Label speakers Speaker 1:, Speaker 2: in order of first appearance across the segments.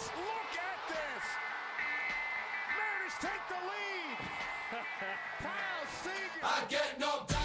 Speaker 1: this. Look at this. Mariners take the lead. Kyle Seager. I get knocked down,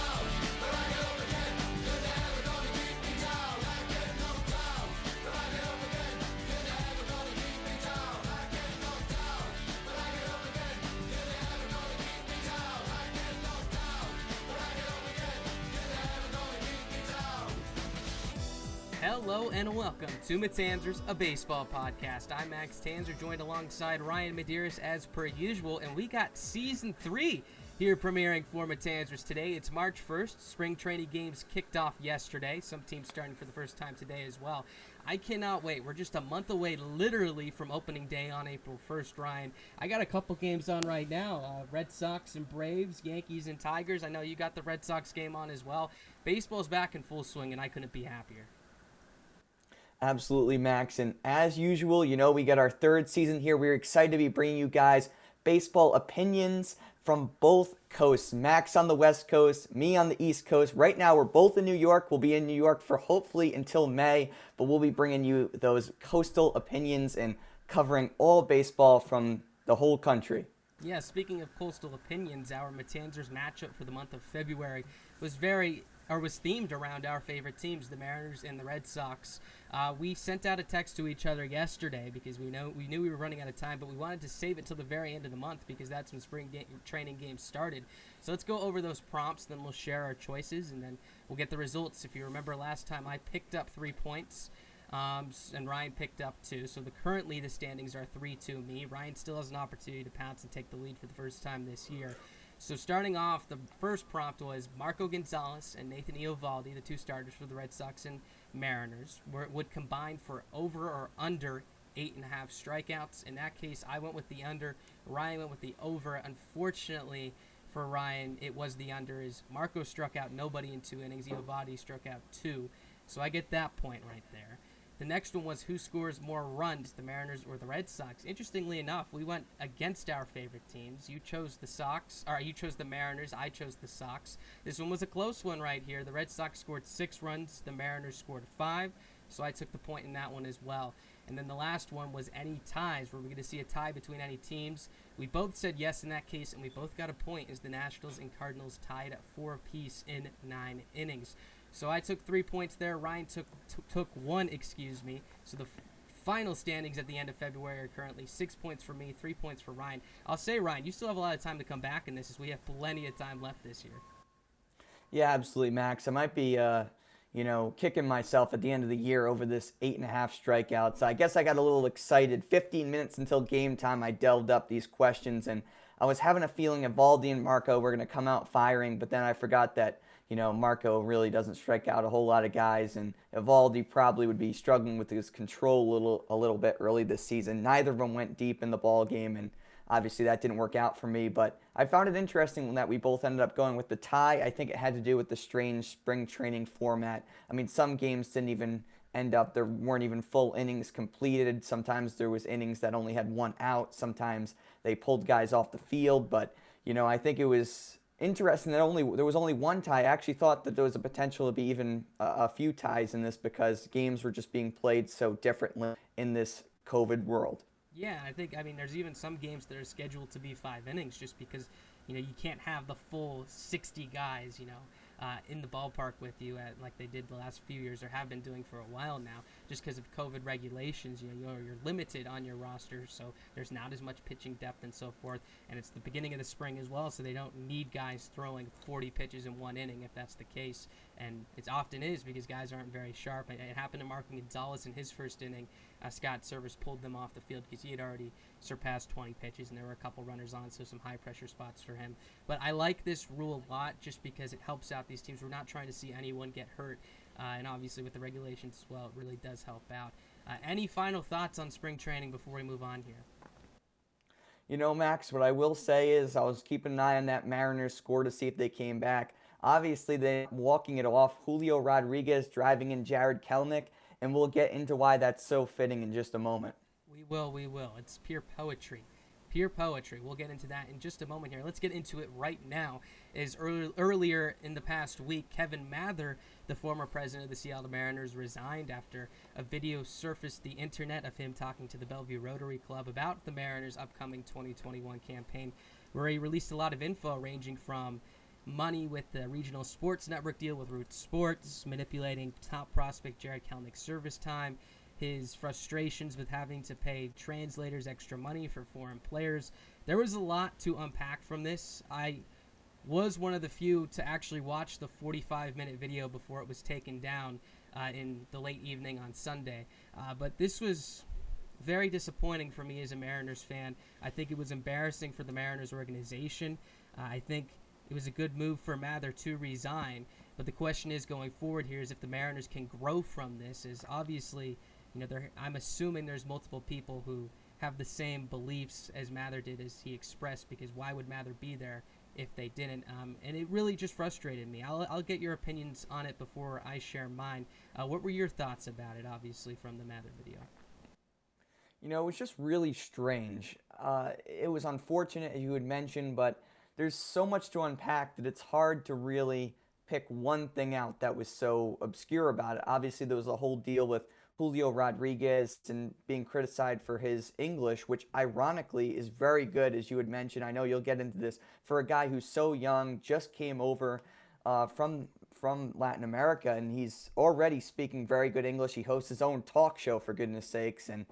Speaker 2: Hello and welcome to Matanzers, a baseball podcast. I'm Max Tanzer, joined alongside Ryan Medeiros as per usual, and we got season three here premiering for Matanzers today. It's March 1st. Spring training games kicked off yesterday. Some teams starting for the first time today as well. I cannot wait. We're just a month away, literally, from opening day on April 1st, Ryan. I got a couple games on right now uh, Red Sox and Braves, Yankees and Tigers. I know you got the Red Sox game on as well. Baseball's back in full swing, and I couldn't be happier.
Speaker 3: Absolutely, Max. And as usual, you know, we get our third season here. We're excited to be bringing you guys baseball opinions from both coasts. Max on the West Coast, me on the East Coast. Right now, we're both in New York. We'll be in New York for hopefully until May, but we'll be bringing you those coastal opinions and covering all baseball from the whole country.
Speaker 2: Yeah, speaking of coastal opinions, our Matanzers matchup for the month of February was very or was themed around our favorite teams, the Mariners and the Red Sox. Uh, we sent out a text to each other yesterday because we know we knew we were running out of time, but we wanted to save it till the very end of the month because that's when spring training games started. So let's go over those prompts, then we'll share our choices, and then we'll get the results. If you remember last time, I picked up three points. Um, and Ryan picked up two. So the currently the standings are three to me. Ryan still has an opportunity to pounce and take the lead for the first time this year. So starting off, the first prompt was Marco Gonzalez and Nathan Eovaldi, the two starters for the Red Sox and Mariners, were, would combine for over or under eight and a half strikeouts. In that case, I went with the under. Ryan went with the over. Unfortunately for Ryan, it was the under. Is Marco struck out nobody in two innings, Eovaldi struck out two. So I get that point right there. The next one was who scores more runs, the Mariners or the Red Sox. Interestingly enough, we went against our favorite teams. You chose the Sox, or you chose the Mariners. I chose the Sox. This one was a close one right here. The Red Sox scored six runs. The Mariners scored five. So I took the point in that one as well. And then the last one was any ties. Were we going to see a tie between any teams? We both said yes in that case, and we both got a point as the Nationals and Cardinals tied at four apiece in nine innings. So I took three points there. Ryan took t- took one, excuse me. So the f- final standings at the end of February are currently six points for me, three points for Ryan. I'll say, Ryan, you still have a lot of time to come back in this, as we have plenty of time left this year.
Speaker 3: Yeah, absolutely, Max. I might be, uh, you know, kicking myself at the end of the year over this eight and a half strikeouts. I guess I got a little excited. 15 minutes until game time, I delved up these questions, and I was having a feeling Eovaldi and Marco were going to come out firing, but then I forgot that, you know, Marco really doesn't strike out a whole lot of guys, and Eovaldi probably would be struggling with his control a little, a little bit early this season. Neither of them went deep in the ball game, and Obviously, that didn't work out for me, but I found it interesting that we both ended up going with the tie. I think it had to do with the strange spring training format. I mean, some games didn't even end up, there weren't even full innings completed. Sometimes there was innings that only had one out. Sometimes they pulled guys off the field, but you know, I think it was interesting that only there was only one tie. I actually thought that there was a potential to be even a, a few ties in this because games were just being played so differently in this COVID world.
Speaker 2: Yeah, I think I mean there's even some games that are scheduled to be five innings just because you know you can't have the full 60 guys you know uh, in the ballpark with you at, like they did the last few years or have been doing for a while now just because of COVID regulations you know you're, you're limited on your roster so there's not as much pitching depth and so forth and it's the beginning of the spring as well so they don't need guys throwing 40 pitches in one inning if that's the case and it often is because guys aren't very sharp. It, happened to Marco Gonzalez in his first inning uh, Scott Servais pulled them off the field because he had already surpassed 20 pitches and there were a couple runners on, so some high pressure spots for him. But I like this rule a lot just because it helps out these teams. We're not trying to see anyone get hurt, uh, and obviously with the regulations as well, it really does help out. Uh, any final thoughts on spring training before we move on here?
Speaker 3: You know, Max, what I will say is I was keeping an eye on that Mariners score to see if they came back. Obviously, they're walking it off. Julio Rodriguez driving in Jared Kelenic, and we'll get into why that's so fitting in just a moment.
Speaker 2: We will, we will. It's pure poetry. Pure poetry. We'll get into that in just a moment here. Let's get into it right now. Is early, earlier in the past week, Kevin Mather, the former president of the Seattle Mariners, resigned after a video surfaced the internet of him talking to the Bellevue Rotary Club about the Mariners' upcoming 2021 campaign, where he released a lot of info ranging from money with the regional sports network deal with Root Sports, manipulating top prospect Jared Kelenic's service time, his frustrations with having to pay translators extra money for foreign players. There was a lot to unpack from this. I was one of the few to actually watch the 45 minute video before it was taken down uh, in the late evening on Sunday. Uh, but this was very disappointing for me as a Mariners fan. I think it was embarrassing for the Mariners organization. Uh, I think it was a good move for Mather to resign. But the question is going forward here is if the Mariners can grow from this. Is obviously, you know, I'm assuming there's multiple people who have the same beliefs as Mather did as he expressed. Because why would Mather be there if they didn't? Um, and it really just frustrated me. I'll, I'll get your opinions on it before I share mine. Uh, what were your thoughts about it? Obviously, from the Mather video.
Speaker 3: You know, it was just really strange. Uh, it was unfortunate, as you had mentioned, but there's so much to unpack that it's hard to really pick one thing out that was so obscure about it. Obviously, there was a whole deal with Julio Rodriguez and being criticized for his English, which ironically is very good, as you had mentioned. I know you'll get into this for a guy who's so young, just came over uh, from from Latin America, and he's already speaking very good English. He hosts his own talk show, for goodness sakes, and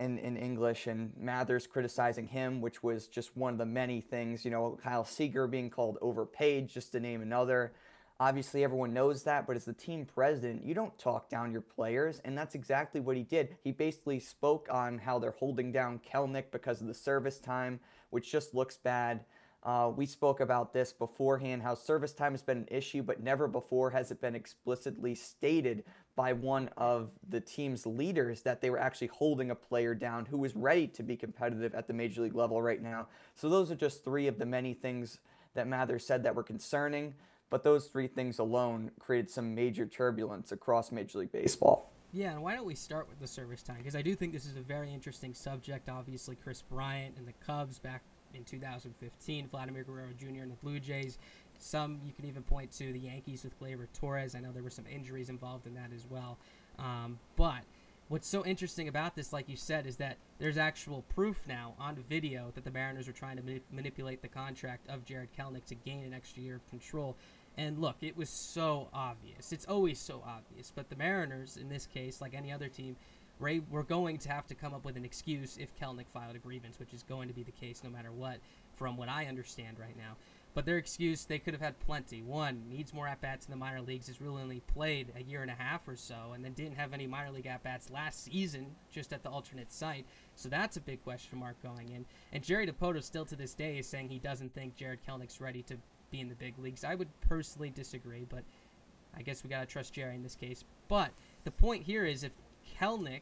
Speaker 3: in, in English, and Mathers criticizing him, which was just one of the many things. You know, Kyle Seager being called overpaid, just to name another. Obviously, everyone knows that, but as the team president, you don't talk down your players, and that's exactly what he did. He basically spoke on how they're holding down Kelenic because of the service time, which just looks bad. Uh, we spoke about this beforehand how service time has been an issue, but never before has it been explicitly stated by one of the team's leaders that they were actually holding a player down who was ready to be competitive at the major league level right now. So, those are just three of the many things that Mather said that were concerning, but those three things alone created some major turbulence across Major League Baseball.
Speaker 2: Yeah, and why don't we start with the service time? Because I do think this is a very interesting subject. Obviously, Kris Bryant and the Cubs back in 2015, Vladimir Guerrero Jr. and the Blue Jays. Some you can even point to the Yankees with Gleyber Torres. I know there were some injuries involved in that as well. Um, but what's so interesting about this, like you said, is that there's actual proof now on video that the Mariners are trying to manipulate the contract of Jared Kelenic to gain an extra year of control. And look, it was so obvious. It's always so obvious. But the Mariners, in this case, like any other team, Ray, we're going to have to come up with an excuse if Kelenic filed a grievance, which is going to be the case no matter what, from what I understand right now. But their excuse, they could have had plenty. One, needs more at bats in the minor leagues, has really only played a year and a half or so, and then didn't have any minor league at bats last season, just at the alternate site. So that's a big question mark going in. And Jerry Dipoto still to this day is saying he doesn't think Jarred Kelenic's ready to be in the big leagues. I would personally disagree, but I guess we gotta trust Jerry in this case. But the point here is if Kelenic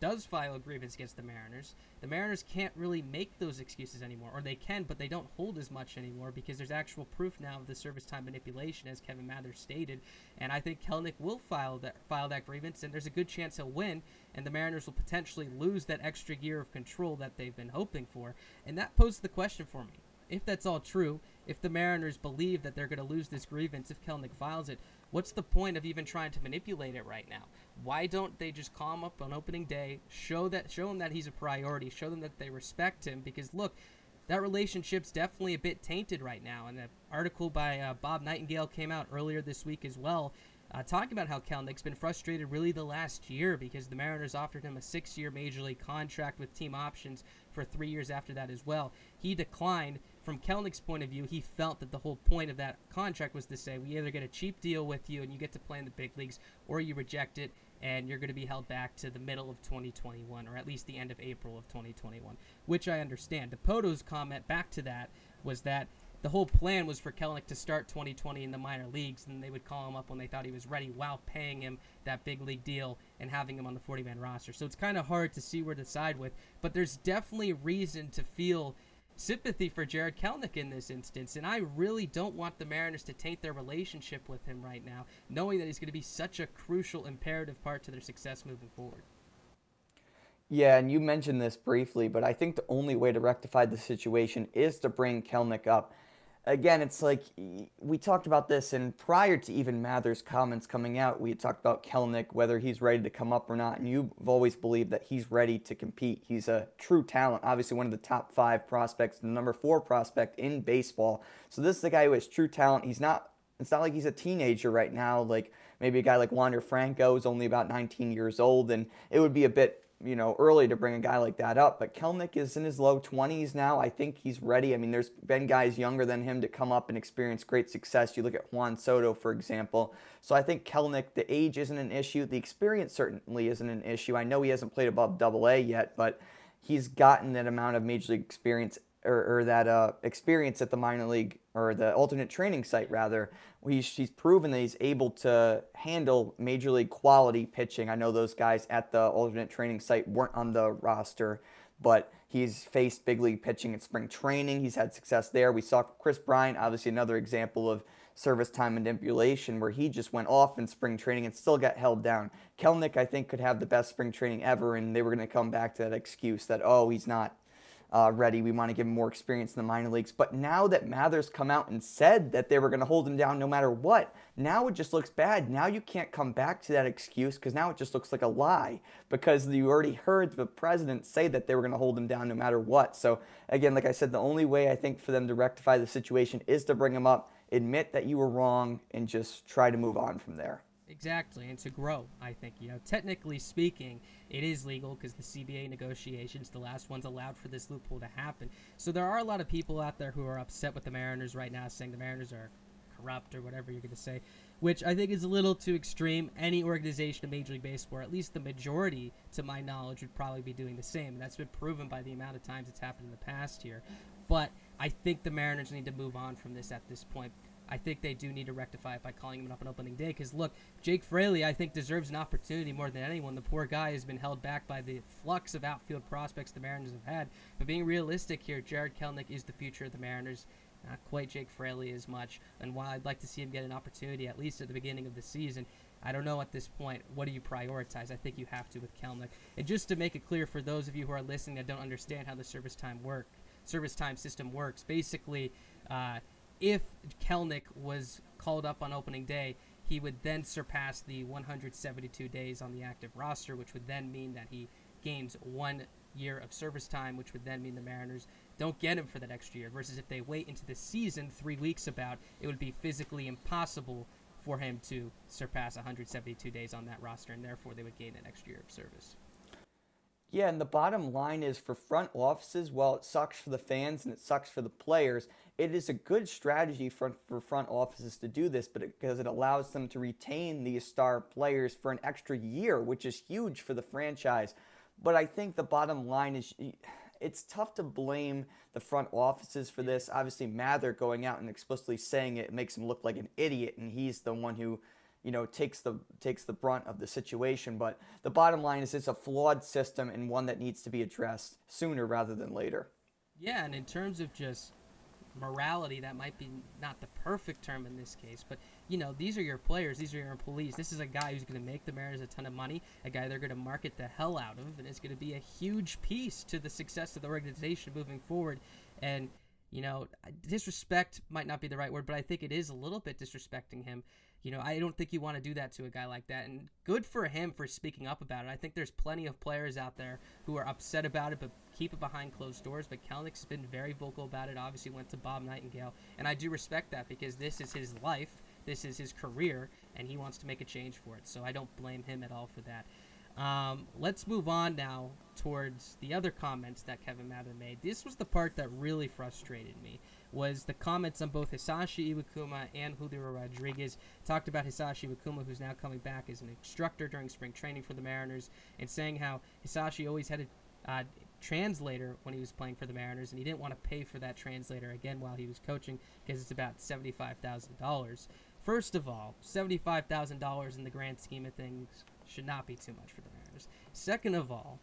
Speaker 2: does file a grievance against the Mariners, the Mariners can't really make those excuses anymore, or they can, but they don't hold as much anymore because there's actual proof now of the service time manipulation, as Kevin Mather stated. And I think Kelenic will file that file that grievance, and there's a good chance he'll win, and the Mariners will potentially lose that extra year of control that they've been hoping for. And that poses the question for me: if that's all true, if the Mariners believe that they're going to lose this grievance if Kelenic files it, what's the point of even trying to manipulate it right now? Why don't they just call him up on opening day, show that show him that he's a priority, show them that they respect him? Because look, that relationship's definitely a bit tainted right now. And an article by uh, Bob Nightingale came out earlier this week as well, uh, talking about how Kelenic's been frustrated really the last year because the Mariners offered him a six-year major league contract with team options for three years after that as well. He declined from Kelenic's point of view, he felt that the whole point of that contract was to say we either get a cheap deal with you and you get to play in the big leagues, or you reject it and you're going to be held back to the middle of 2021, or at least the end of April of 2021, which I understand. Dipoto's comment back to that was that the whole plan was for Kelenic to start 2020 in the minor leagues, and they would call him up when they thought he was ready while paying him that big league deal and having him on the 40 man roster. So it's kind of hard to see where to side with, but there's definitely reason to feel sympathy for Jared Kelenic in this instance, and I really don't want the Mariners to taint their relationship with him right now, knowing that he's going to be such a crucial, imperative part to their success moving forward.
Speaker 3: Yeah, and you mentioned this briefly, but I think the only way to rectify the situation is to bring Kelenic up again, it's like we talked about this, and prior to even Mather's comments coming out, we had talked about Kelenic, whether he's ready to come up or not. And you've always believed that he's ready to compete. He's a true talent, obviously, one of the top five prospects, the number four prospect in baseball. So, this is a guy who has true talent. He's not, it's not like he's a teenager right now, like maybe a guy like Wander Franco is only about 19 years old, and it would be a bit you know, early to bring a guy like that up. But Kelenic is in his low 20s now. I think he's ready. I mean, there's been guys younger than him to come up and experience great success. You look at Juan Soto, for example. So I think Kelenic, the age isn't an issue. The experience certainly isn't an issue. I know he hasn't played above double A yet, but he's gotten that amount of major league experience or, or that uh, experience at the minor league or the alternate training site rather. He's, he's proven that he's able to handle major league quality pitching. I know those guys at the alternate training site weren't on the roster, but he's faced big league pitching in spring training. He's had success there. We saw Kris Bryant, obviously another example of service time manipulation where he just went off in spring training and still got held down. Kelenic, I think, could have the best spring training ever, and they were going to come back to that excuse that, oh, he's not uh, ready. We want to give him more experience in the minor leagues. But now that Mathers come out and said that they were going to hold him down no matter what, now it just looks bad. Now you can't come back to that excuse because now it just looks like a lie because you already heard the president say that they were going to hold him down no matter what. So again, like I said, the only way I think for them to rectify the situation is to bring him up, admit that you were wrong, and just try to move on from there.
Speaker 2: Exactly, and to grow, I think. You know, technically speaking, it is legal because the CBA negotiations, the last ones allowed for this loophole to happen. So there are a lot of people out there who are upset with the Mariners right now, saying the Mariners are corrupt or whatever you're going to say, which I think is a little too extreme. Any organization in Major League Baseball, at least the majority, to my knowledge, would probably be doing the same. And that's been proven by the amount of times it's happened in the past here. But I think the Mariners need to move on from this at this point. I think they do need to rectify it by calling him up on opening day. Because look, Jake Fraley, I think deserves an opportunity more than anyone. The poor guy has been held back by the flux of outfield prospects the Mariners have had. But being realistic here, Jared Kelenic is the future of the Mariners. Not quite Jake Fraley as much. And while I'd like to see him get an opportunity at least at the beginning of the season, I don't know at this point. What do you prioritize? I think you have to with Kelenic. And just to make it clear for those of you who are listening that don't understand how the service time work, service time system works, basically. Uh, if Kelenic was called up on opening day, he would then surpass the 172 days on the active roster, which would then mean that he gains one year of service time, which would then mean the Mariners don't get him for that extra year. Versus if they wait into the season three weeks about, it would be physically impossible for him to surpass 172 days on that roster, and therefore they would gain an extra year of service.
Speaker 3: Yeah, and the bottom line is for front offices, while it sucks for the fans and it sucks for the players, it is a good strategy for, for front offices to do this, but it, because it allows them to retain these star players for an extra year, which is huge for the franchise. But I think the bottom line is it's tough to blame the front offices for this. Obviously, Mather going out and explicitly saying it, it makes him look like an idiot, and he's the one who you know takes the takes the brunt of the situation. But the bottom line is it's a flawed system and one that needs to be addressed sooner rather than later.
Speaker 2: Yeah and in terms of just morality that might be not the perfect term in this case but you know these are your players these are your employees. This is a guy who's going to make the mariners a ton of money a guy they're going to market the hell out of and it's going to be a huge piece to the success of the organization moving forward. And you know disrespect might not be the right word but i think it is a little bit disrespecting him you know, I don't think you want to do that to a guy like that. And good for him for speaking up about it. I think there's plenty of players out there who are upset about it, but keep it behind closed doors. But Kelenic's been very vocal about it. Obviously, went to Bob Nightingale, and I do respect that because this is his life, this is his career, and he wants to make a change for it. So I don't blame him at all for that. Um, let's move on now towards the other comments that Kevin Mather made. This was the part that really frustrated me was the comments on both Hisashi Iwakuma and Julio Rodriguez. Talked about Hisashi Iwakuma, who's now coming back as an instructor during spring training for the Mariners, and saying how Hisashi always had a uh, translator when he was playing for the Mariners, and he didn't want to pay for that translator again while he was coaching because it's about $75,000. First of all, $75,000 in the grand scheme of things should not be too much for the Mariners. Second of all,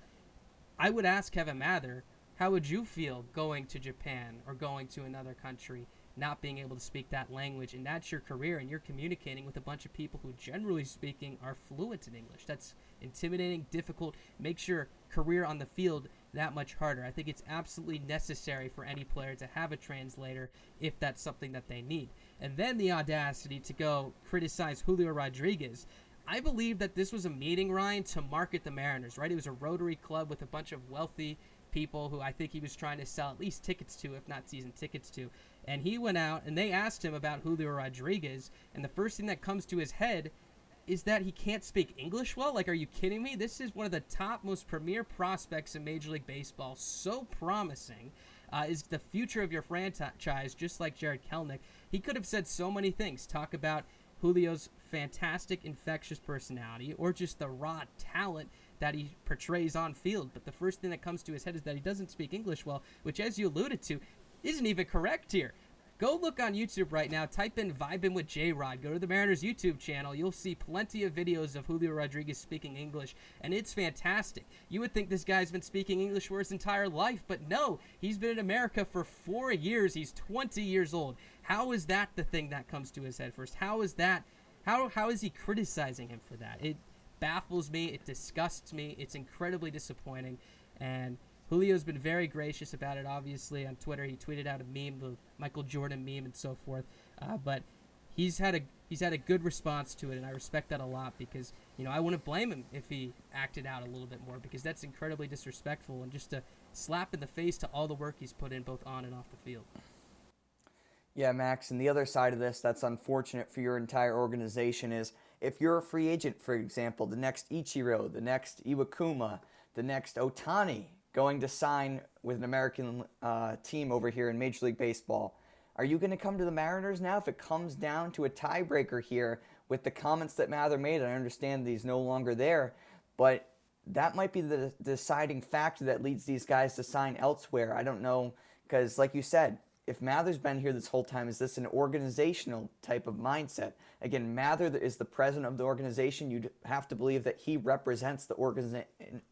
Speaker 2: I would ask Kevin Mather how would you feel going to Japan or going to another country not being able to speak that language, and that's your career, and you're communicating with a bunch of people who, generally speaking, are fluent in English. That's intimidating, difficult, makes your career on the field that much harder. I think it's absolutely necessary for any player to have a translator if that's something that they need. And then the audacity to go criticize Julio Rodriguez. I believe that this was a meeting, Ryan, to market the Mariners, right? It was a Rotary Club with a bunch of wealthy people who I think he was trying to sell at least tickets to, if not season tickets to. And he went out and they asked him about Julio Rodriguez, and the first thing that comes to his head is that he can't speak English well? Like, are you kidding me? This is one of the top, most premier prospects in Major League Baseball. So promising. Uh, is the future of your franchise, just like Jared Kelenic. He could have said so many things. Talk about Julio's fantastic, infectious personality, or just the raw talent that he portrays on field. But the first thing that comes to his head is that he doesn't speak English well, which, as you alluded to, isn't even correct here. Go look on YouTube right now. Type in Vibin with J Rod. Go to the Mariners YouTube channel. You'll see plenty of videos of Julio Rodriguez speaking English, and it's fantastic. You would think this guy's been speaking English for his entire life, but no. He's been in America for four years. He's 20 years old. How is that the thing that comes to his head first? How is that? How, how is he criticizing him for that? It baffles me. It disgusts me. It's incredibly disappointing. And Julio's been very gracious about it. Obviously, on Twitter, he tweeted out a meme, the Michael Jordan meme, and so forth. Uh, but he's had a he's had a good response to it, and I respect that a lot because you know I wouldn't blame him if he acted out a little bit more because that's incredibly disrespectful and just a slap in the face to all the work he's put in both on and off the field.
Speaker 3: Yeah, Max, and the other side of this that's unfortunate for your entire organization is if you're a free agent, for example, the next Ichiro, the next Iwakuma, the next Ohtani going to sign with an American uh, team over here in Major League Baseball. Are you going to come to the Mariners now if it comes down to a tiebreaker here with the comments that Mather made? I understand that he's no longer there, but that might be the deciding factor that leads these guys to sign elsewhere. I don't know because, like you said, if Mather's been here this whole time, is this an organizational type of mindset? Again, Mather is the president of the organization. You'd have to believe that he represents the organiza-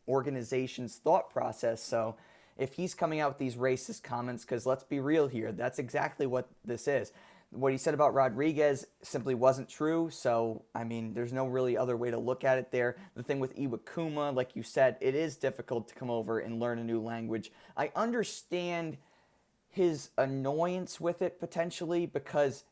Speaker 3: organization's thought process. So if he's coming out with these racist comments, because let's be real here, that's exactly what this is. What he said about Rodriguez simply wasn't true. So, I mean, there's no really other way to look at it there. The thing with Iwakuma, like you said, it is difficult to come over and learn a new language. I understand his annoyance with it potentially because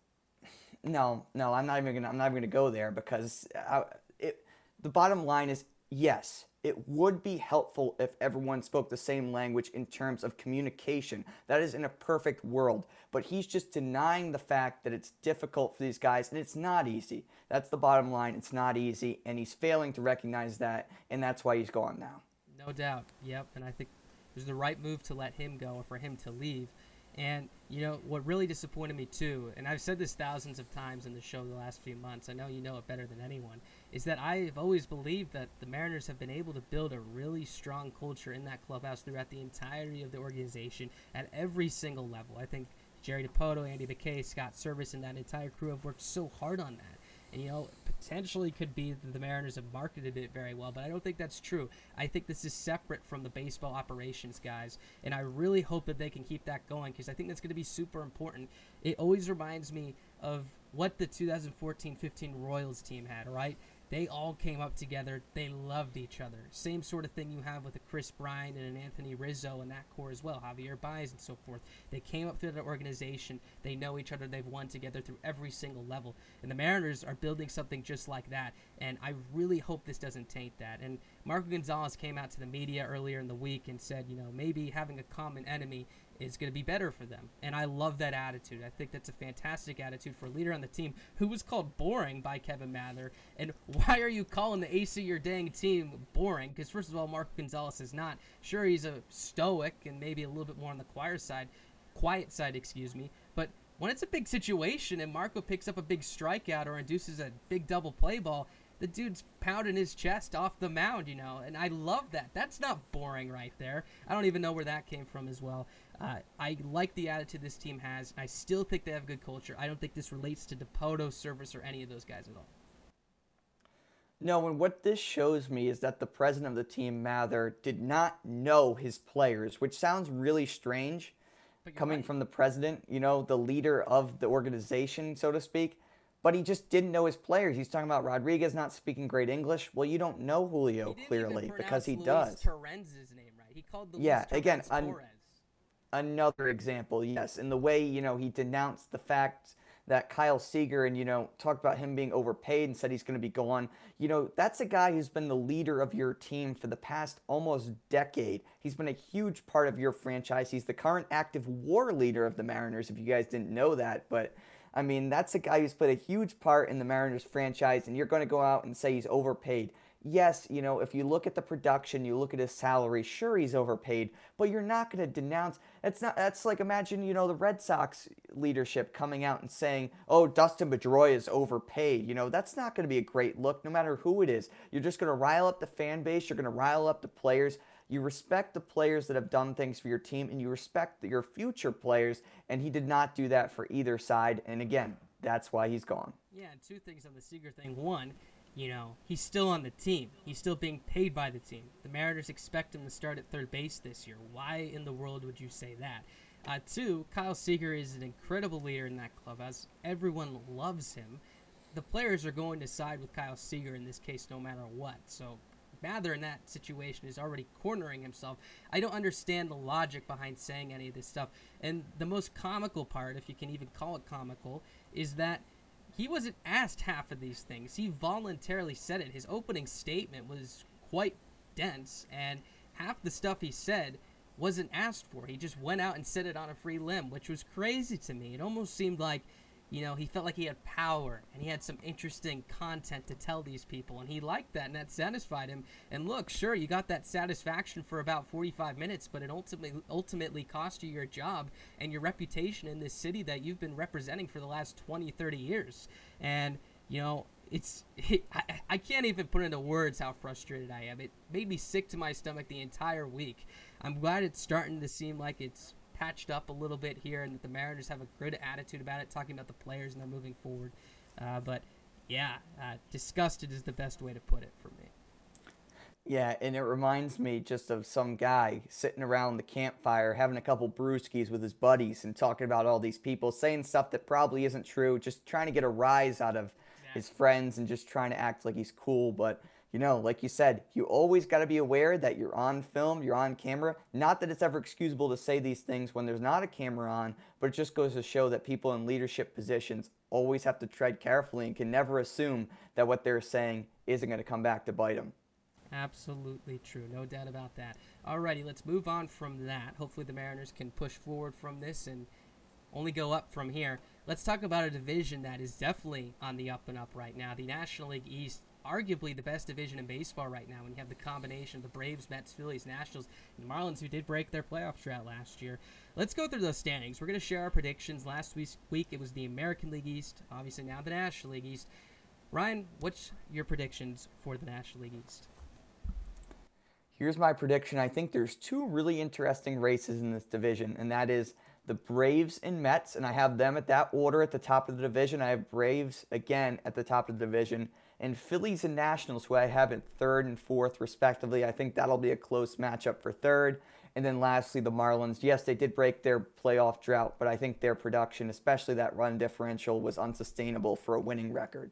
Speaker 3: no, no, I'm not even gonna I'm not even gonna go there because I, it, the bottom line is yes, it would be helpful if everyone spoke the same language in terms of communication. That is in a perfect world. But he's just denying the fact that it's difficult for these guys, and it's not easy. That's the bottom line. It's not easy, and he's failing to recognize that, and that's why he's gone now.
Speaker 2: No doubt. Yep. And I think it was the right move to let him go or for him to leave. And you know what really disappointed me too, and I've said this thousands of times in the show the last few months. I know you know it better than anyone. Is that I've always believed that the Mariners have been able to build a really strong culture in that clubhouse throughout the entirety of the organization at every single level. I think Jerry Dipoto, Andy McKay, Scott Servais, and that entire crew have worked so hard on that. And you know, potentially could be that the Mariners have marketed it very well, but I don't think that's true. I think this is separate from the baseball operations guys, and I really hope that they can keep that going because I think that's going to be super important. It always reminds me of what the 2014-15 Royals team had, right? They all came up together. They loved each other. Same sort of thing you have with a Kris Bryant and an Anthony Rizzo and that core as well, Javier Baez and so forth. They came up through the organization. They know each other. They've won together through every single level. And the Mariners are building something just like that. And I really hope this doesn't taint that. And Marco Gonzalez came out to the media earlier in the week and said, you know, maybe having a common enemy is going to be better for them. And I love that attitude. I think that's a fantastic attitude for a leader on the team who was called boring by Kevin Mather. And why are you calling the ace of your dang team boring? Because, first of all, Marco Gonzalez is not. Sure, he's a stoic and maybe a little bit more on the choir side, quiet side, excuse me. But when it's a big situation and Marco picks up a big strikeout or induces a big double play ball, the dude's pounding his chest off the mound, you know, and I love that. That's not boring right there. I don't even know where that came from as well. Uh, I like the attitude this team has. I still think they have good culture. I don't think this relates to Dipoto, Servais, or any of those guys at all.
Speaker 3: No, and what this shows me is that the president of the team, Mather, did not know his players, which sounds really strange. coming
Speaker 2: right.
Speaker 3: from the president, you know, the leader of the organization, so to speak. But he just didn't know his players. He's talking about Rodriguez not speaking great English. Well, you don't know Julio clearly because he
Speaker 2: pronounce
Speaker 3: does.
Speaker 2: Torrens's name right. He called the
Speaker 3: Yeah, again,
Speaker 2: Torrens
Speaker 3: un-. Another example, yes, in the way you know he denounced the fact that Kyle Seager and you know talked about him being overpaid and said he's going to be gone. You know that's a guy who's been the leader of your team for the past almost decade. He's been a huge part of your franchise. He's the current active WAR leader of the Mariners. If you guys didn't know that, but. I mean, that's a guy who's played a huge part in the Mariners franchise, and you're going to go out and say he's overpaid yes, you know, if you look at the production, you look at his salary, sure he's overpaid, but you're not going to denounce. It's not. That's like imagine you know the Red Sox leadership coming out and saying, "Oh, Dustin Pedroia is overpaid." You know, that's not going to be a great look, no matter who it is. You're just going to rile up the fan base. You're going to rile up the players. You respect the players that have done things for your team, and you respect your future players. And he did not do that for either side. And again, that's why he's gone.
Speaker 2: Yeah, two things on the Seager thing. One, you know, he's still on the team. He's still being paid by the team. The Mariners expect him to start at third base this year. Why in the world would you say that? Uh, two, Kyle Seager is an incredible leader in that club, as everyone loves him. The players are going to side with Kyle Seager in this case no matter what. So Mather in that situation is already cornering himself. I don't understand the logic behind saying any of this stuff. And the most comical part, if you can even call it comical, is that he wasn't asked half of these things. He voluntarily said it. His opening statement was quite dense, and half the stuff he said wasn't asked for. He just went out and said it on a free limb, which was crazy to me. It almost seemed like, you know, he felt like he had power and he had some interesting content to tell these people, and he liked that, and that satisfied him. And look, sure, you got that satisfaction for about 45 minutes, but it ultimately ultimately cost you your job and your reputation in this city that you've been representing for the last 20, 30 years. And you know, it's I, I can't even put into words how frustrated I am. It made me sick to my stomach the entire week. I'm glad it's starting to seem like it's patched up a little bit here and that the Mariners have a good attitude about it, talking about the players and they're moving forward. Uh, but yeah, uh, disgusted is the best way to put it for me.
Speaker 3: Yeah, and it reminds me just of some guy sitting around the campfire having a couple brewskis with his buddies and talking about all these people, saying stuff that probably isn't true, just trying to get a rise out of his friends and just trying to act like he's cool. But, you know, like you said, you always got to be aware that you're on film, you're on camera. Not that it's ever excusable to say these things when there's not a camera on, but it just goes to show that people in leadership positions always have to tread carefully and can never assume that what they're saying isn't going to come back to bite them.
Speaker 2: Absolutely true. No doubt about that. Alrighty, let's move on from that. Hopefully, the Mariners can push forward from this and only go up from here. Let's talk about a division that is definitely on the up and up right now. The National League East, arguably the best division in baseball right now when you have the combination of the Braves, Mets, Phillies, Nationals, and the Marlins, who did break their playoff drought last year. Let's go through those standings. We're going to share our predictions. Last week it was the American League East, obviously now the National League East. Ryan, what's your predictions for the National League East?
Speaker 3: Here's my prediction. I think there's two really interesting races in this division, and that is the Braves and Mets, and I have them at that order at the top of the division. I have Braves again at the top of the division, and Phillies and Nationals, who I have at third and fourth, respectively. I think that'll be a close matchup for third. And then lastly, the Marlins. Yes, they did break their playoff drought, but I think their production, especially that run differential, was unsustainable for a winning record.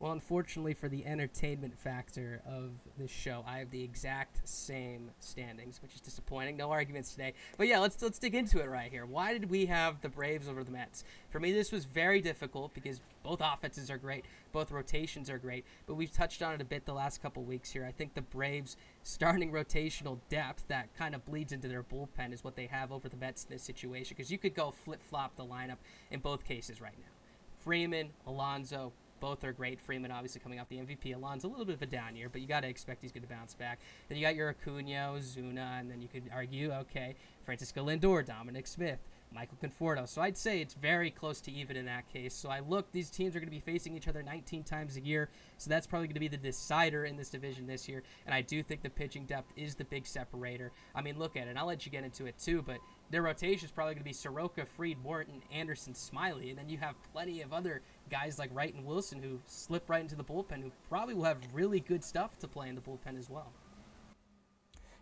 Speaker 2: Well, unfortunately for the entertainment factor of this show, I have the exact same standings, which is disappointing. No arguments today. But yeah, let's let's dig into it right here. Why did we have the Braves over the Mets? For me, this was very difficult because both offenses are great, both rotations are great. But we've touched on it a bit the last couple weeks here. I think the Braves starting rotational depth that kind of bleeds into their bullpen is what they have over the Mets in this situation because you could go flip flop the lineup in both cases right now. Freeman, Alonso, both are great. Freeman obviously coming off the MVP. Alonso a little bit of a down year, but you got to expect he's going to bounce back. Then you got your Acuna, Ozuna, and then you could argue, okay, Francisco Lindor, Dominic Smith, Michael Conforto. So I'd say it's very close to even in that case. So I look, these teams are going to be facing each other 19 times a year. So that's probably going to be the decider in this division this year. And I do think the pitching depth is the big separator. I mean, look at it. I'll let you get into it too, but their rotation is probably going to be Soroka, Fried, Morton, Anderson, Smyly. And then you have plenty of other guys like Wright and Wilson who slip right into the bullpen who probably will have really good stuff to play in the bullpen as well.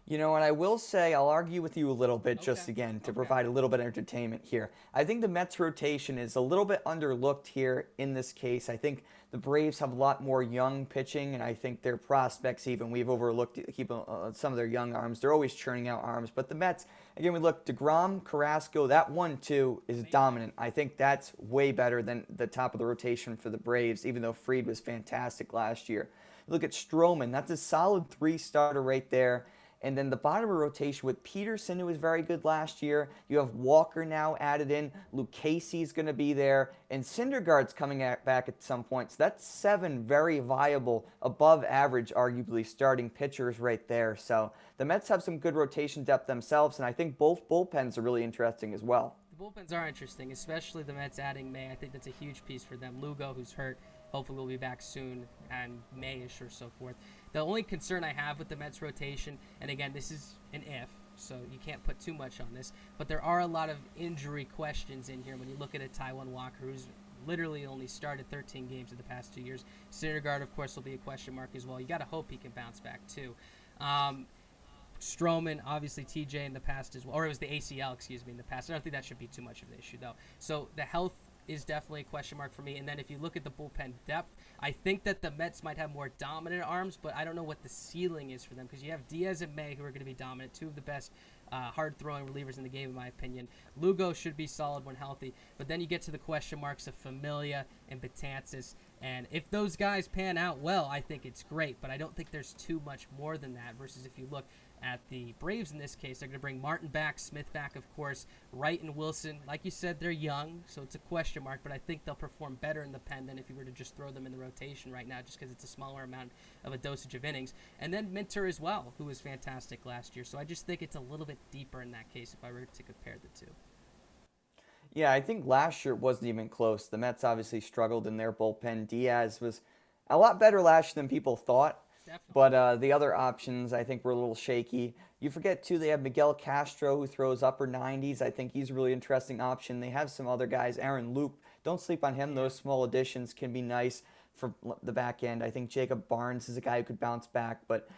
Speaker 3: You know, and I will say, I'll argue with you a little bit
Speaker 2: Okay.
Speaker 3: just again to
Speaker 2: Okay.
Speaker 3: provide a little bit of entertainment here. I think the Mets rotation is a little bit underlooked here in this case. I think the Braves have a lot more young pitching, and I think their prospects, even, we've overlooked keep uh, some of their young arms. They're always churning out arms. But the Mets, again, we look, DeGrom, Carrasco, that one, two is dominant. I think that's way better than the top of the rotation for the Braves, even though Fried was fantastic last year. Look at Stroman, that's a solid three starter right there. And then the bottom of rotation with Peterson, who was very good last year. You have Walker now added in. Lucchesi's going to be there. And Syndergaard's coming at, back at some point. So that's seven very viable, above average, arguably, starting pitchers right there. So the Mets have some good rotation depth themselves. And I think both bullpens are really interesting as well.
Speaker 2: The bullpens are interesting, especially the Mets adding May. I think that's a huge piece for them. Lugo, who's hurt, hopefully will be back soon, and Mayish or so forth. The only concern I have with the Mets rotation, and again, this is an if, so you can't put too much on this, but there are a lot of injury questions in here when you look at a Taijuan Walker who's literally only started 13 games in the past two years. Syndergaard, of course, will be a question mark as well. You got to hope he can bounce back too. Um, Stroman, obviously TJ in the past as well, or it was the ACL, excuse me, in the past. I don't think that should be too much of an issue though. So the health is definitely a question mark for me. And then if you look at the bullpen depth, I think that the Mets might have more dominant arms, but I don't know what the ceiling is for them because you have Diaz and May who are going to be dominant, two of the best uh, hard throwing relievers in the game, in my opinion. Lugo should be solid when healthy, but then you get to the question marks of Familia and Betances. And if those guys pan out well, I think it's great, but I don't think there's too much more than that. Versus if you look at the Braves in this case, they're going to bring Martin back, Smith back, of course, Wright and Wilson. Like you said, they're young, so it's a question mark, but I think they'll perform better in the pen than if you were to just throw them in the rotation right now, just because it's a smaller amount of a dosage of innings. And then Minter as well, who was fantastic last year. So I just think it's a little bit deeper in that case if I were to compare the two.
Speaker 3: Yeah, I think last year wasn't even close. The Mets obviously struggled in their bullpen. Diaz was a lot better last year than people thought.
Speaker 2: Definitely.
Speaker 3: But uh, the other options, I think, were a little shaky. You forget, too, they have Miguel Castro, who throws upper 90s. I think he's a really interesting option. They have some other guys. Aaron Loup, don't sleep on him. Those small additions can be nice for the back end. I think Jacob Barnes is a guy who could bounce back. But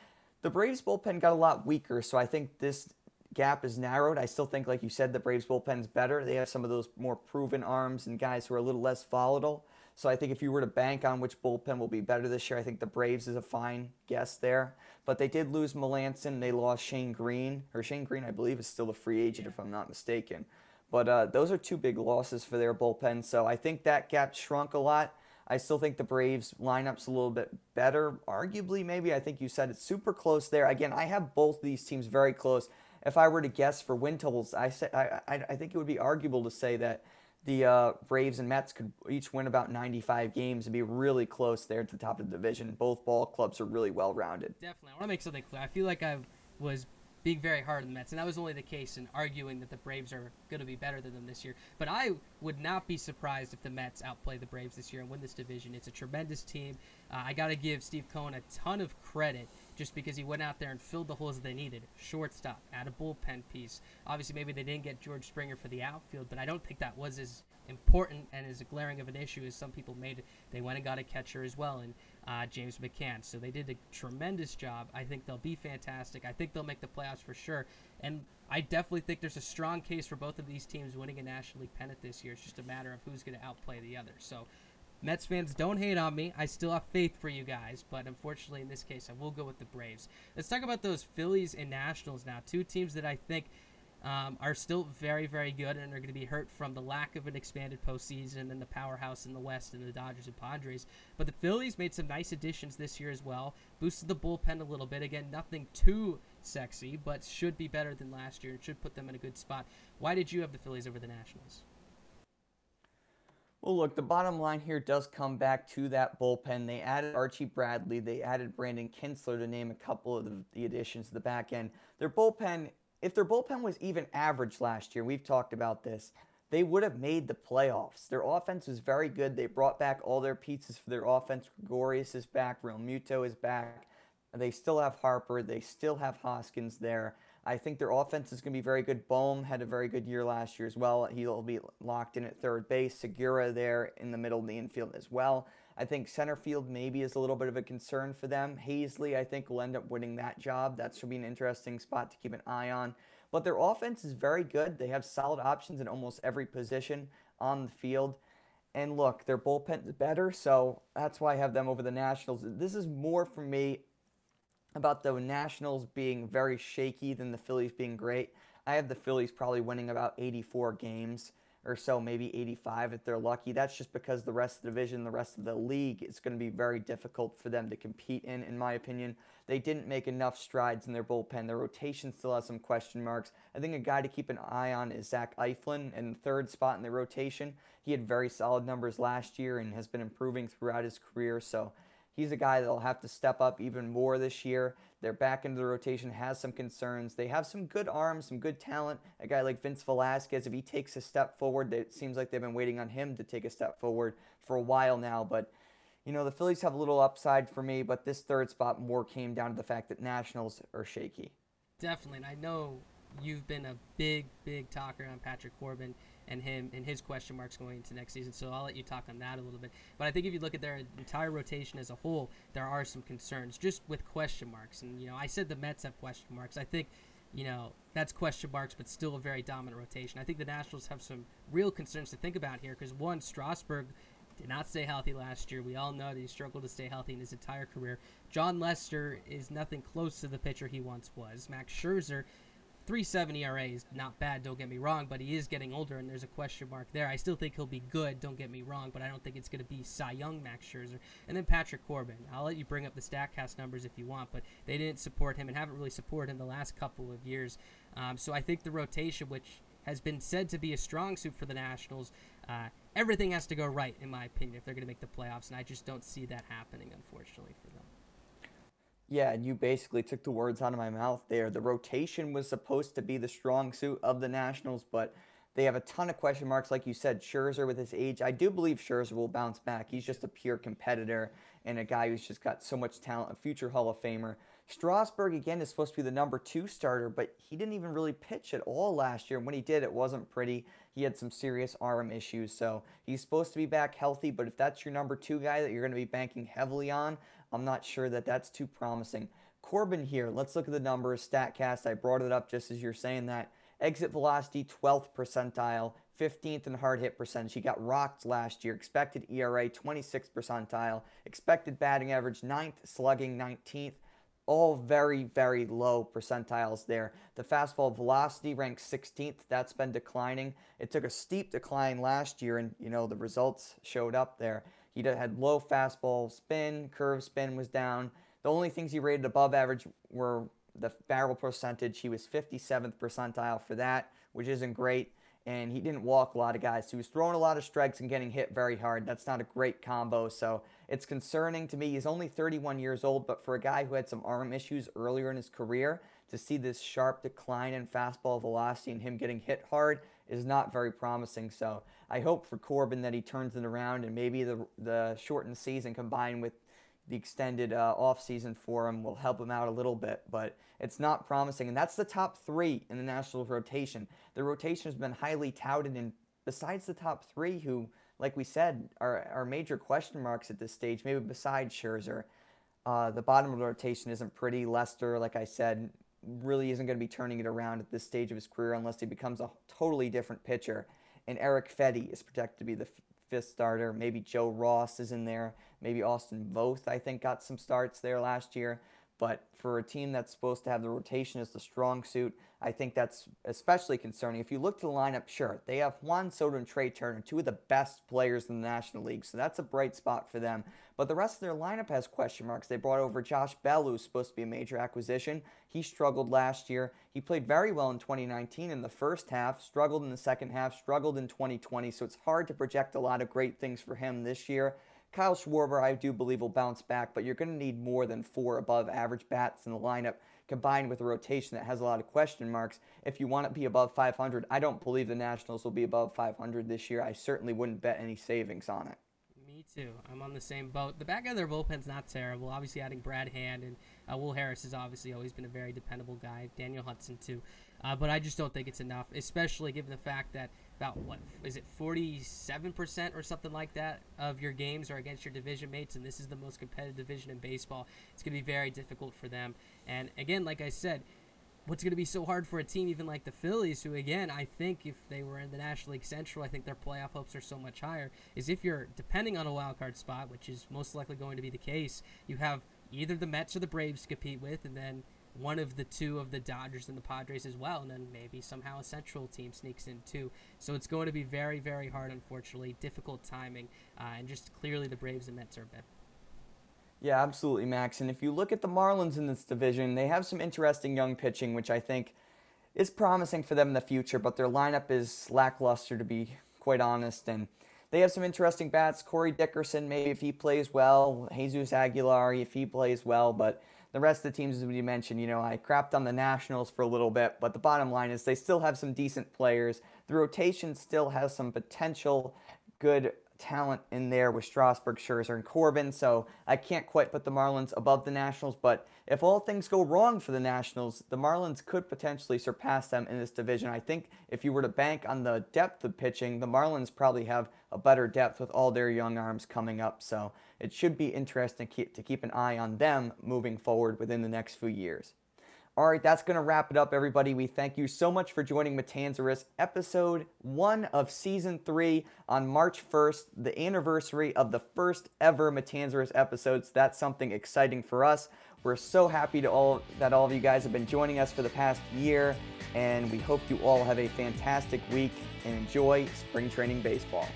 Speaker 3: the Braves bullpen got a lot weaker, so I think this gap is narrowed. I still think, like you said, the Braves bullpen's better. They have some of those more proven arms and guys who are a little less volatile. So I think if you were to bank on which bullpen will be better this year, I think the Braves is a fine guess there. But they did lose Melancon. They lost Shane Greene, or Shane Greene, I believe, is still a free agent if I'm not mistaken. But uh, those are two big losses for their bullpen. So I think that gap shrunk a lot. I still think the Braves lineup's a little bit better. Arguably, maybe I think you said it's super close there. Again, I have both these teams very close. If I were to guess for win totals, I say I, I, I think it would be arguable to say that the uh, Braves and Mets could each win about 95 games and be really close there at the top of the division. Both ball clubs are really well rounded.
Speaker 2: Definitely. I want to make something clear. I feel like I was being very hard on the Mets, and that was only the case in arguing that the Braves are going to be better than them this year. But I would not be surprised if the Mets outplay the Braves this year and win this division. It's a tremendous team. Uh, I got to give Steve Cohen a ton of credit just because he went out there and filled the holes that they needed. Shortstop, add a bullpen piece. Obviously, maybe they didn't get George Springer for the outfield, but I don't think that was as important and as glaring of an issue as some people made it. They went and got a catcher as well, and uh, James McCann. So they did a tremendous job. I think they'll be fantastic. I think they'll make the playoffs for sure. And I definitely think there's a strong case for both of these teams winning a National League pennant this year. It's just a matter of who's going to outplay the other. So Mets fans, don't hate on me. I still have faith for you guys, but unfortunately, in this case, I will go with the Braves. Let's talk about those Phillies and Nationals now. Two teams that I think um, are still very, very good and are going to be hurt from the lack of an expanded postseason and the powerhouse in the West and the Dodgers and Padres. But the Phillies made some nice additions this year as well, boosted the bullpen a little bit. Again, nothing too sexy, but should be better than last year and should put them in a good spot. Why did you have the Phillies over the Nationals?
Speaker 3: Well, look, the bottom line here does come back to that bullpen. They added Archie Bradley, they added Brandon Kintzler to name a couple of the, the additions to the back end. Their bullpen, if their bullpen was even average last year, we've talked about this, they would have made the playoffs. Their offense was very good. They brought back all their pieces for their offense. Gregorius is back, Realmuto is back. They still have Harper, they still have Hoskins there. I think their offense is going to be very good. Bohm had a very good year last year as well. He'll be locked in at third base. Segura there in the middle of the infield as well. I think center field maybe is a little bit of a concern for them. Haseley, I think, will end up winning that job. That should be an interesting spot to keep an eye on. But their offense is very good. They have solid options in almost every position on the field. And look, their bullpen is better, so that's why I have them over the Nationals. This is more for me about the Nationals being very shaky than the Phillies being great. I have the Phillies probably winning about 84 games or so, maybe 85 if they're lucky. That's just because the rest of the division, the rest of the league, is going to be very difficult for them to compete in, in my opinion. They didn't make enough strides in their bullpen. Their rotation still has some question marks. I think a guy to keep an eye on is Zach Eflin in third spot in the rotation. He had very solid numbers last year and has been improving throughout his career. So He's a guy that'll have to step up even more this year. Their back into the rotation has some concerns. They have some good arms, some good talent. A guy like Vince Velasquez, if he takes a step forward, it seems like they've been waiting on him to take a step forward for a while now. But, you know, the Phillies have a little upside for me, but this third spot more came down to the fact that Nationals are shaky.
Speaker 2: Definitely. And I know you've been a big, big talker on Patrick Corbin and him and his question marks going into next season. So I'll let you talk on that a little bit. But I think if you look at their entire rotation as a whole, there are some concerns just with question marks. And you know, I said the Mets have question marks. I think you know that's question marks, but still a very dominant rotation. I think the Nationals have some real concerns to think about here because one, Strasburg did not stay healthy last year. We all know that he struggled to stay healthy in his entire career. Jon Lester is nothing close to the pitcher he once was. Max Scherzer 370 ERA is not bad, don't get me wrong, but he is getting older and there's a question mark there. I still think he'll be good, don't get me wrong, but I don't think it's going to be Cy Young Max Scherzer. And then Patrick Corbin. I'll let you bring up the StatCast numbers if you want, but they didn't support him and haven't really supported him the last couple of years. Um, so I think the rotation, which has been said to be a strong suit for the Nationals, uh, everything has to go right, in my opinion, if they're going to make the playoffs, and I just don't see that happening, unfortunately, for them.
Speaker 3: Yeah, and you basically took the words out of my mouth there. The rotation was supposed to be the strong suit of the Nationals, but they have a ton of question marks. Like you said, Scherzer with his age, I do believe Scherzer will bounce back. He's just a pure competitor and a guy who's just got so much talent, a future Hall of Famer. Strasburg, again, is supposed to be the number two starter, but he didn't even really pitch at all last year. And when he did, it wasn't pretty. He had some serious arm issues. So he's supposed to be back healthy, but if that's your number two guy that you're going to be banking heavily on, I'm not sure that that's too promising. Corbin here, let's look at the numbers. StatCast, I brought it up just as you're saying that. Exit velocity, 12th percentile, 15th in hard hit percentage. He got rocked last year. Expected ERA, 26th percentile. Expected batting average, 9th. Slugging, 19th. All very, very low percentiles there. The fastball velocity ranks 16th. That's been declining. It took a steep decline last year, and you know the results showed up there. He had low fastball spin, curve spin was down. The only things he rated above average were the barrel percentage. He was 57th percentile for that, which isn't great. And he didn't walk a lot of guys. So he was throwing a lot of strikes and getting hit very hard. That's not a great combo. So it's concerning to me. He's only 31 years old, but for a guy who had some arm issues earlier in his career, to see this sharp decline in fastball velocity and him getting hit hard is not very promising. So I hope for Corbin that he turns it around and maybe the the shortened season combined with the extended uh, off season for him will help him out a little bit, but it's not promising. And that's the top three in the Nationals rotation. The rotation has been highly touted, and besides the top three, who, like we said, are, are major question marks at this stage, maybe besides Scherzer, uh, the bottom of the rotation isn't pretty. Lester, like I said, really isn't going to be turning it around at this stage of his career unless he becomes a totally different pitcher. And Erick Fedde is projected to be the f- fifth starter. Maybe Joe Ross is in there. Maybe Austin Voth, I think, got some starts there last year. But for a team that's supposed to have the rotation as the strong suit, I think that's especially concerning. If you look to the lineup, sure, they have Juan Soto and Trea Turner, two of the best players in the National League, so that's a bright spot for them. But the rest of their lineup has question marks. They brought over Josh Bell, who's supposed to be a major acquisition. He struggled last year. He played very well in 2019 in the first half, struggled in the second half, struggled in 2020, so it's hard to project a lot of great things for him this year. Kyle Schwarber, I do believe, will bounce back, but you're going to need more than four above average bats in the lineup combined with a rotation that has a lot of question marks. If you want to be above 500, I don't believe the Nationals will be above 500 this year. I certainly wouldn't bet any savings on it.
Speaker 2: Me too. I'm on the same boat. The back of their bullpen's not terrible. Obviously, adding Brad Hand and Uh, Will Harris has obviously always been a very dependable guy. Daniel Hudson too, uh, but I just don't think it's enough, especially given the fact that about what is it 47% or something like that of your games are against your division mates and this is the most competitive division in baseball it's going to be very difficult for them and again like i said what's going to be so hard for a team even like the Phillies, who again I think if they were in the National League Central, I think their playoff hopes are so much higher. Is if you're depending on a wild card spot, which is most likely going to be the case, you have either the Mets or the Braves to compete with, and then one of the two of the Dodgers and the Padres as well, and then maybe somehow a Central team sneaks in too. So it's going to be very, very hard, unfortunately, difficult timing, uh, and just clearly the Braves and Mets are better.
Speaker 3: Yeah, absolutely, Max. And if you look at the Marlins in this division, they have some interesting young pitching, which I think is promising for them in the future, but their lineup is lackluster, to be quite honest. And they have some interesting bats. Corey Dickerson, maybe if he plays well, Jesus Aguilar, if he plays well, but the rest of the teams, as we mentioned, you know, I crapped on the Nationals for a little bit, but the bottom line is they still have some decent players. The rotation still has some potential good talent in there with Strasburg, Scherzer, and Corbin. So I can't quite put the Marlins above the Nationals. But if all things go wrong for the Nationals, the Marlins could potentially surpass them in this division. I think if you were to bank on the depth of pitching, the Marlins probably have a better depth with all their young arms coming up. So it should be interesting to keep an eye on them moving forward within the next few years. All right, that's going to wrap it up, everybody. We thank you so much for joining Matanzarus, episode one of season three on March 1st, the anniversary of the first ever Matanzarus episodes. That's something exciting for us. We're so happy to all that all of you guys have been joining us for the past year, and we hope you all have a fantastic week and enjoy spring training baseball.